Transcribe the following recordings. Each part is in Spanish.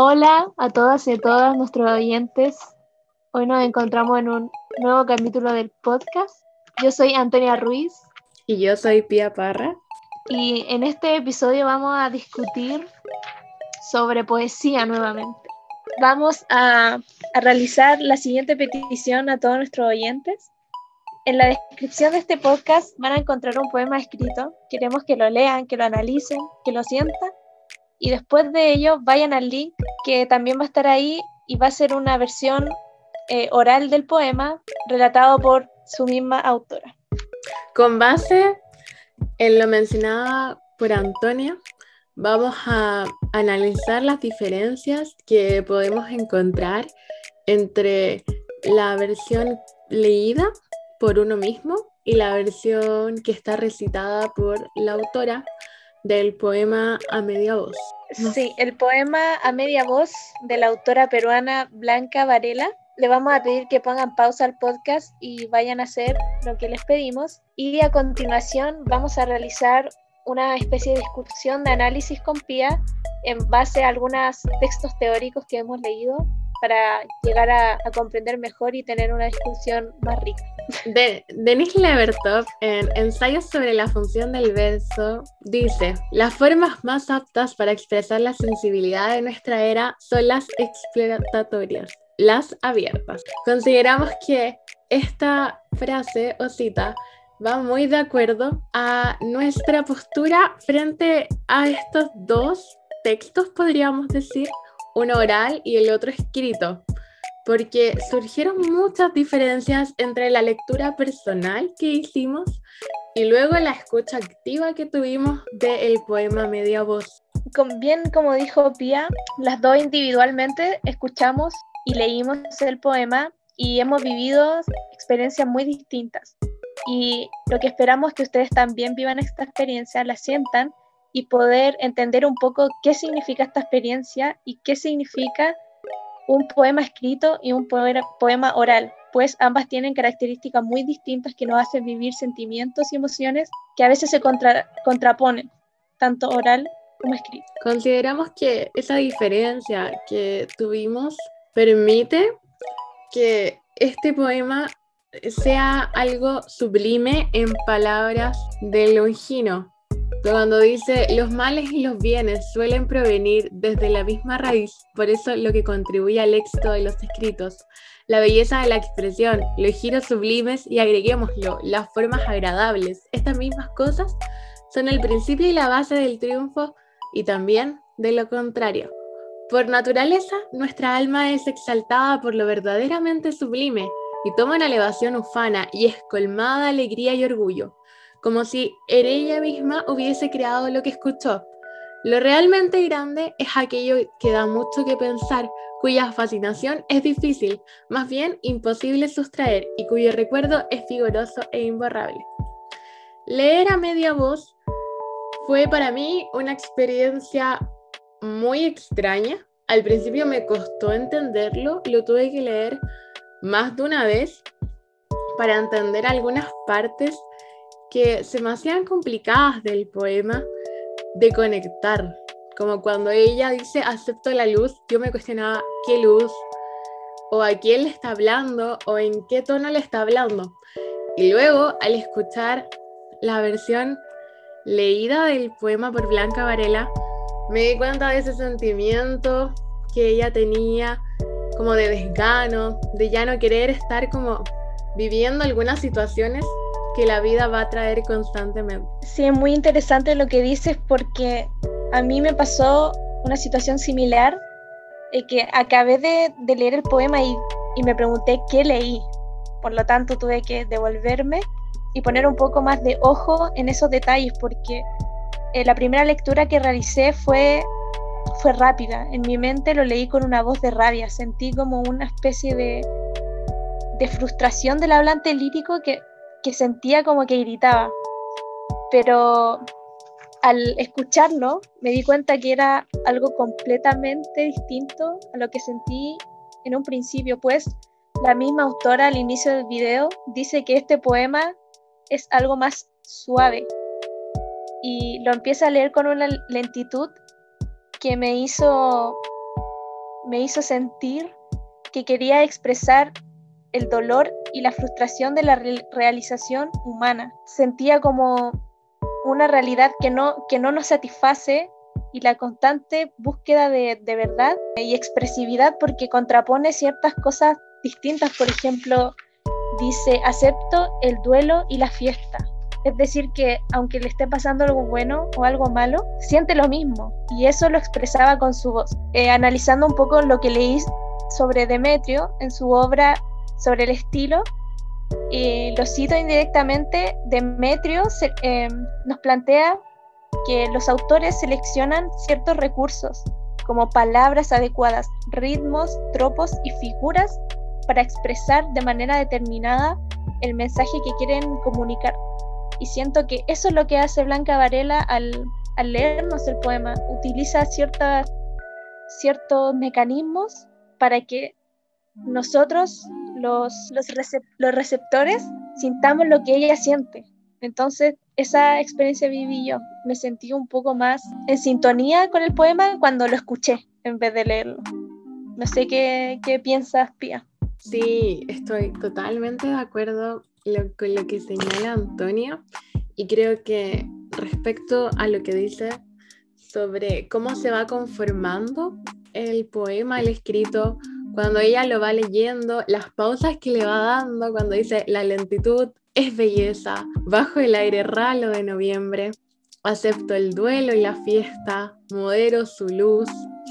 Hola a todas y a todos nuestros oyentes. Hoy nos encontramos en un nuevo capítulo del podcast. Yo soy Antonia Ruiz. Y yo soy Pia Parra. Y en este episodio vamos a discutir sobre poesía nuevamente. Vamos a, a realizar la siguiente petición a todos nuestros oyentes. En la descripción de este podcast van a encontrar un poema escrito. Queremos que lo lean, que lo analicen, que lo sientan y después de ello vayan al link que también va a estar ahí y va a ser una versión eh, oral del poema relatado por su misma autora. Con base en lo mencionado por Antonia, vamos a analizar las diferencias que podemos encontrar entre la versión leída por uno mismo y la versión que está recitada por la autora del poema A Media Voz. Sí, el poema A Media Voz de la autora peruana Blanca Varela. Le vamos a pedir que pongan pausa al podcast y vayan a hacer lo que les pedimos. Y a continuación vamos a realizar una especie de discusión de análisis con Pía en base a algunos textos teóricos que hemos leído para llegar a, comprender mejor y tener una discusión más rica. De, Denis Levertov, en Ensayos sobre la función del verso, dice, las formas más aptas para expresar la sensibilidad de nuestra era son las explotatorias, las abiertas. Consideramos que esta frase o cita va muy de acuerdo a nuestra postura frente a estos dos textos, podríamos decir, uno oral y el otro escrito, porque surgieron muchas diferencias entre la lectura personal que hicimos y luego la escucha activa que tuvimos del poema Media Voz. Bien como dijo Pia, las dos individualmente escuchamos y leímos el poema y hemos vivido experiencias muy distintas. Y lo que esperamos es que ustedes también vivan esta experiencia, la sientan y poder entender un poco qué significa esta experiencia y qué significa un poema escrito y un poema oral, pues ambas tienen características muy distintas que nos hacen vivir sentimientos y emociones que a veces se contraponen, tanto oral como escrito. Consideramos que esa diferencia que tuvimos permite que este poema sea algo sublime en palabras de Longino, cuando dice los males y los bienes suelen provenir desde la misma raíz, por eso lo que contribuye al éxito de los escritos, la belleza de la expresión, los giros sublimes y agreguémoslo, las formas agradables, estas mismas cosas son el principio y la base del triunfo y también de lo contrario. Por naturaleza, nuestra alma es exaltada por lo verdaderamente sublime y toma una elevación ufana y es colmada de alegría y orgullo como si ella misma hubiese creado lo que escuchó. Lo realmente grande es aquello que da mucho que pensar, cuya fascinación es difícil, más bien imposible sustraer y cuyo recuerdo es vigoroso e imborrable. Leer a media voz fue para mí una experiencia muy extraña. Al principio me costó entenderlo, lo tuve que leer más de una vez para entender algunas partes que se me hacían complicadas del poema de conectar. Como cuando ella dice acepto la luz, yo me cuestionaba qué luz, o a quién le está hablando, o en qué tono le está hablando. Y luego, al escuchar la versión leída del poema por Blanca Varela, me di cuenta de ese sentimiento que ella tenía, como de desgano, de ya no querer estar como viviendo algunas situaciones que la vida va a traer constantemente. Sí, es muy interesante lo que dices porque a mí me pasó una situación similar, eh, que acabé de, leer el poema y, me pregunté qué leí. Por lo tanto, tuve que devolverme y poner un poco más de ojo en esos detalles porque eh, la primera lectura que realicé fue, fue rápida. En mi mente lo leí con una voz de rabia. Sentí como una especie de, de frustración del hablante lírico que que sentía como que gritaba. Pero al escucharlo me di cuenta que era algo completamente distinto a lo que sentí en un principio, pues la misma autora al inicio del video dice que este poema es algo más suave y lo empieza a leer con una lentitud que me hizo me hizo sentir que quería expresar el dolor y la frustración de la realización humana. Sentía como una realidad que no, que no nos satisface y la constante búsqueda de, de verdad y expresividad porque contrapone ciertas cosas distintas. Por ejemplo, dice, acepto el duelo y la fiesta. Es decir, que aunque le esté pasando algo bueno o algo malo, siente lo mismo. Y eso lo expresaba con su voz. Eh, analizando un poco lo que leí sobre Demetrio en su obra sobre el estilo, y lo cito indirectamente, Demetrio eh, nos plantea que los autores seleccionan ciertos recursos, como palabras adecuadas, ritmos, tropos y figuras para expresar de manera determinada el mensaje que quieren comunicar. Y siento que eso es lo que hace Blanca Varela al, al leernos el poema. Utiliza ciertas, ciertos mecanismos para que nosotros, los, los, los receptores, sintamos lo que ella siente. Entonces, esa experiencia viví yo. Me sentí un poco más en sintonía con el poema cuando lo escuché en vez de leerlo. No sé qué, qué piensas, Pía. Sí, estoy totalmente de acuerdo con lo que señala Antonia y creo que respecto a lo que dice sobre cómo se va conformando el poema, el escrito, cuando ella lo va leyendo, las pausas que le va dando, cuando dice la lentitud es belleza, bajo el aire ralo de noviembre, acepto el duelo y la fiesta, modero su luz,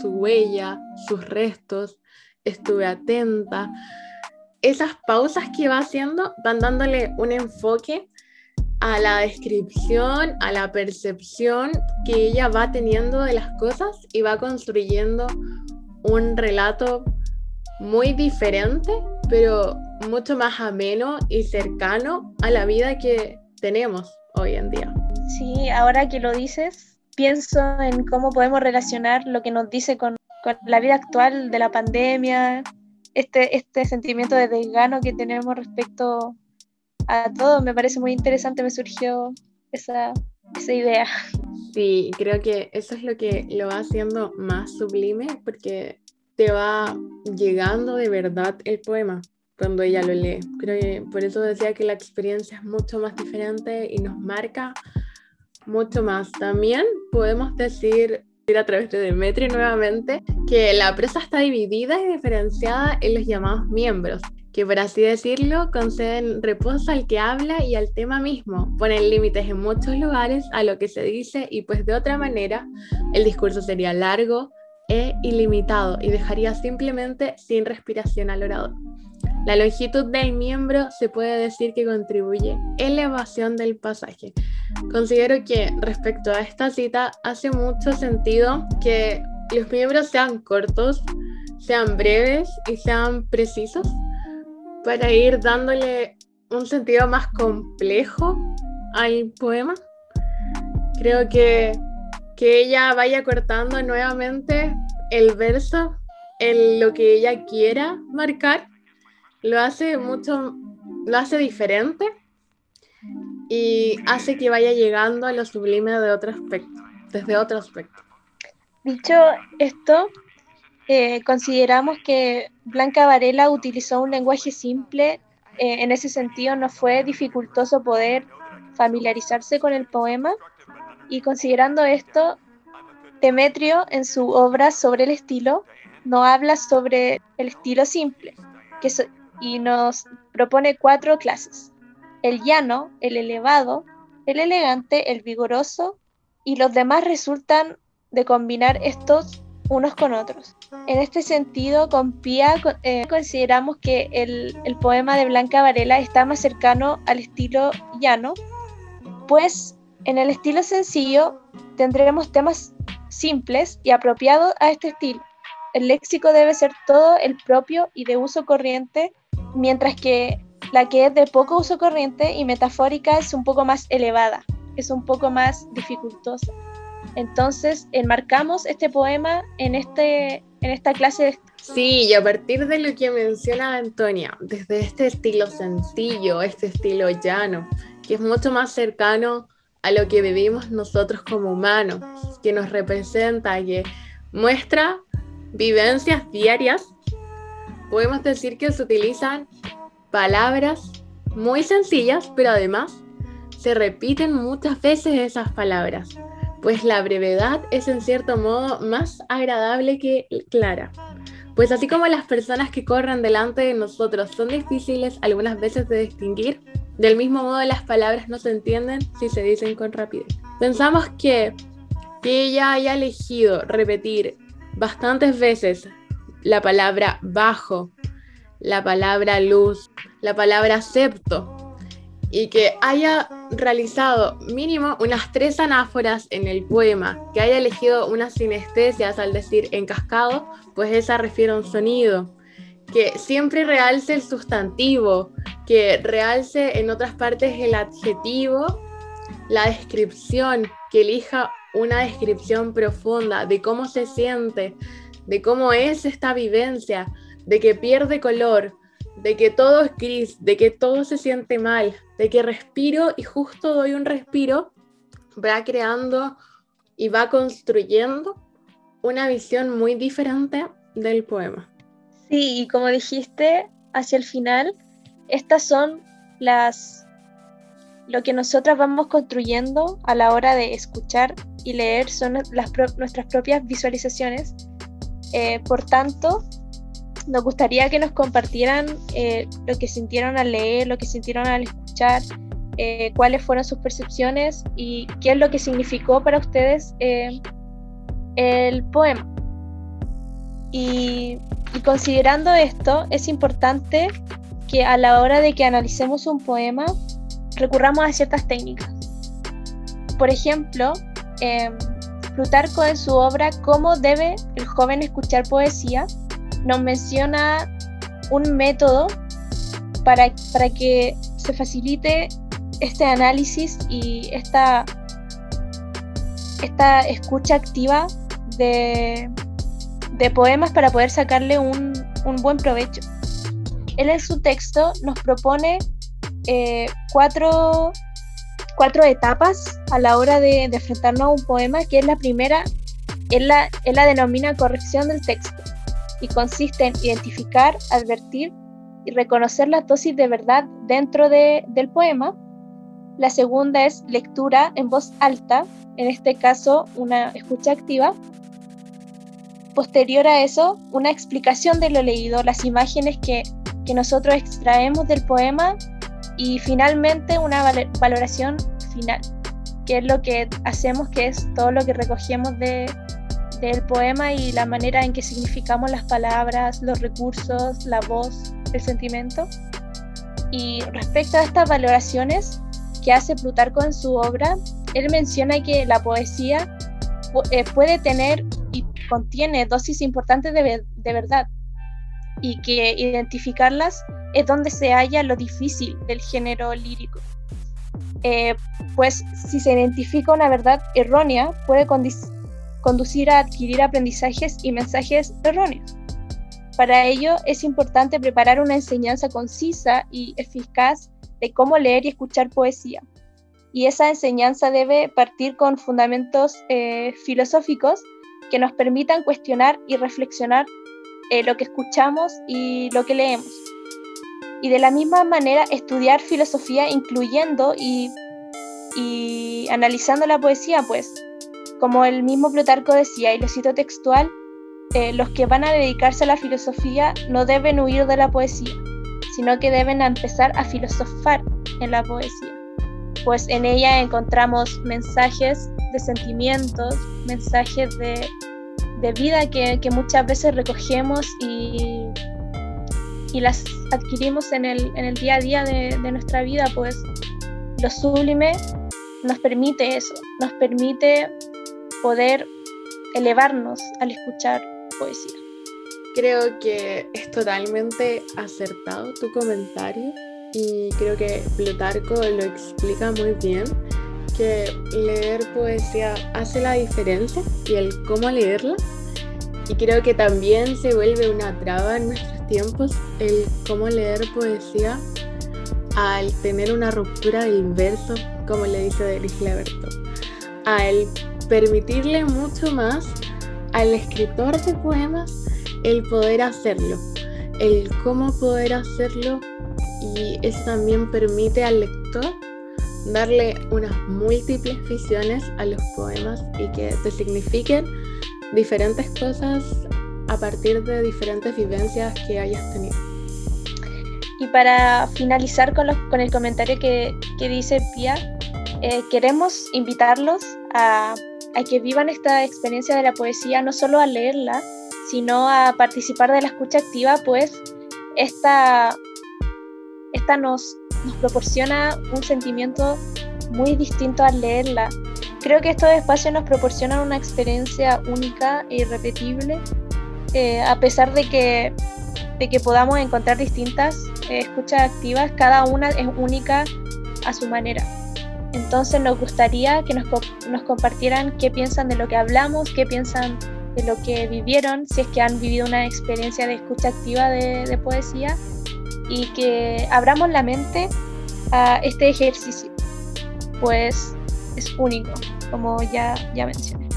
su huella, sus restos, estuve atenta. Esas pausas que va haciendo van dándole un enfoque a la descripción, a la percepción que ella va teniendo de las cosas y va construyendo un relato muy diferente, pero mucho más ameno y cercano a la vida que tenemos hoy en día. Sí, ahora que lo dices, pienso en cómo podemos relacionar lo que nos dice con con la vida actual de la pandemia, este, este sentimiento de desgano que tenemos respecto a todo, me parece muy interesante, me surgió esa, esa idea. Sí, creo que eso es lo que lo va haciendo más sublime porque te va llegando de verdad el poema cuando ella lo lee. Creo que por eso decía que la experiencia es mucho más diferente y nos marca mucho más. También podemos decir a través de Demetrio nuevamente, que la presa está dividida y diferenciada en los llamados miembros, que por así decirlo conceden reposo al que habla y al tema mismo, ponen límites en muchos lugares a lo que se dice y pues de otra manera el discurso sería largo e ilimitado y dejaría simplemente sin respiración al orador. La longitud del miembro se puede decir que contribuye elevación del pasaje. Considero que respecto a esta cita hace mucho sentido que los miembros sean cortos, sean breves y sean precisos para ir dándole un sentido más complejo al poema. Creo que, que ella vaya cortando nuevamente el verso en lo que ella quiera marcar lo hace mucho, lo hace diferente y hace que vaya llegando a lo sublime de otro aspecto, desde otro aspecto. Dicho esto, eh, consideramos que Blanca Varela utilizó un lenguaje simple, eh, en ese sentido no fue dificultoso poder familiarizarse con el poema y considerando esto, Demetrio en su obra sobre el estilo no habla sobre el estilo simple, y nos propone cuatro clases. El llano, el elevado, el elegante, el vigoroso y los demás resultan de combinar estos unos con otros. En este sentido, con eh, consideramos que el, el, poema de Blanca Varela está más cercano al estilo llano, pues en el estilo sencillo tendremos temas simples y apropiados a este estilo. El léxico debe ser todo el propio y de uso corriente mientras que la que es de poco uso corriente y metafórica es un poco más elevada, es un poco más dificultosa. Entonces, enmarcamos este poema en, este, en esta clase de... Sí, y a partir de lo que menciona Antonia, desde este estilo sencillo, este estilo llano, que es mucho más cercano a lo que vivimos nosotros como humanos, que nos representa, que muestra vivencias diarias, podemos decir que se utilizan palabras muy sencillas, pero además se repiten muchas veces esas palabras, pues la brevedad es en cierto modo más agradable que clara. Pues así como las personas que corren delante de nosotros son difíciles algunas veces de distinguir, del mismo modo las palabras no se entienden si se dicen con rapidez. Pensamos que, que ella haya elegido repetir bastantes veces la palabra bajo, la palabra luz, la palabra septo, y que haya realizado mínimo unas tres anáforas en el poema, que haya elegido unas sinestesias al decir encascado, pues esa refiere a un sonido, que siempre realce el sustantivo, que realce en otras partes el adjetivo, la descripción, que elija una descripción profunda de cómo se siente, de cómo es esta vivencia, de que pierde color, de que todo es gris, de que todo se siente mal, de que respiro y justo doy un respiro, va creando y va construyendo una visión muy diferente del poema. Sí, y como dijiste, hacia el final, estas son las lo que nosotras vamos construyendo a la hora de escuchar y leer son las nuestras propias visualizaciones. Eh, por tanto, nos gustaría que nos compartieran eh, lo que sintieron al leer, lo que sintieron al escuchar, eh, cuáles fueron sus percepciones y qué es lo que significó para ustedes el poema. Y, considerando esto, es importante que a la hora de que analicemos un poema recurramos a ciertas técnicas. Por ejemplo, Plutarco en su obra Cómo debe el joven escuchar poesía nos menciona un método para, para que se facilite este análisis y esta, esta escucha activa de, de poemas para poder sacarle un, un, buen provecho. Él en su texto nos propone eh, cuatro, cuatro, etapas a la hora de, de, enfrentarnos a un poema, que es la primera, él la, él la denomina corrección del texto y consiste en identificar, advertir y reconocer la dosis de verdad dentro de, del poema. La segunda es lectura en voz alta, en este caso una escucha activa. Posterior a eso, una explicación de lo leído, las imágenes que, que nosotros extraemos del poema y finalmente una valoración final, que es lo que hacemos, que es todo lo que recogemos de, del poema y la manera en que significamos las palabras, los recursos, la voz, el sentimiento. Y respecto a estas valoraciones que hace Plutarco en su obra, él menciona que la poesía eh, puede tener contiene dosis importantes de, de verdad y que identificarlas es donde se halla lo difícil del género lírico. Eh, pues si se identifica una verdad errónea, puede conducir a adquirir aprendizajes y mensajes erróneos. Para ello es importante preparar una enseñanza concisa y eficaz de cómo leer y escuchar poesía. Y esa enseñanza debe partir con fundamentos eh, filosóficos que nos permitan cuestionar y reflexionar eh, lo que escuchamos y lo que leemos. Y de la misma manera estudiar filosofía incluyendo y, y analizando la poesía, pues como el mismo Plutarco decía, y lo cito textual, eh, los que van a dedicarse a la filosofía no deben huir de la poesía, sino que deben empezar a filosofar en la poesía, pues en ella encontramos mensajes de sentimientos, mensajes de, de vida que, que, muchas veces recogemos y, y las adquirimos en el, en el, día a día de, de nuestra vida, pues lo sublime nos permite eso, nos permite poder elevarnos al escuchar poesía. Creo que es totalmente acertado tu comentario y creo que Plutarco lo explica muy bien, que leer poesía hace la diferencia y el cómo leerla. Y creo que también se vuelve una traba en nuestros tiempos el cómo leer poesía al tener una ruptura del verso, como le dice Denis Leverto, al permitirle mucho más al escritor de poemas el poder hacerlo, el cómo poder hacerlo y eso también permite al lector darle unas múltiples visiones a los poemas y que te signifiquen diferentes cosas a partir de diferentes vivencias que hayas tenido. Y para finalizar con, con el comentario que, que dice Pia, eh, queremos invitarlos a, a, que vivan esta experiencia de la poesía, no solo a leerla, sino a participar de la escucha activa, pues esta, esta nos, nos proporciona un sentimiento muy distinto al leerla. Creo que estos espacios nos proporcionan una experiencia única e irrepetible, eh, a pesar de que, de que podamos encontrar distintas eh, escuchas activas, cada una es única a su manera. Entonces nos gustaría que nos, compartieran qué piensan de lo que hablamos, qué piensan de lo que vivieron, si es que han vivido una experiencia de escucha activa de poesía y que abramos la mente a este ejercicio, pues es único, como ya, ya mencioné.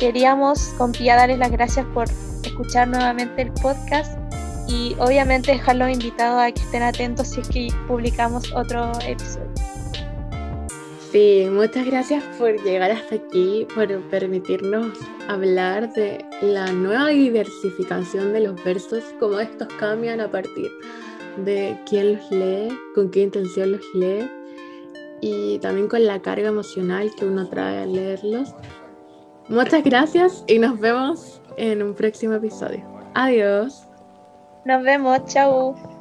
Queríamos con darles las gracias por escuchar nuevamente el podcast y obviamente dejarlos invitados a que estén atentos si es que publicamos otro episodio. Sí, muchas gracias por llegar hasta aquí, por permitirnos hablar de la nueva diversificación de los versos, cómo estos cambian a partir de quién los lee, con qué intención los lee y también con la carga emocional que uno trae al leerlos. Muchas gracias y nos vemos en un próximo episodio. Adiós. Nos vemos, chao.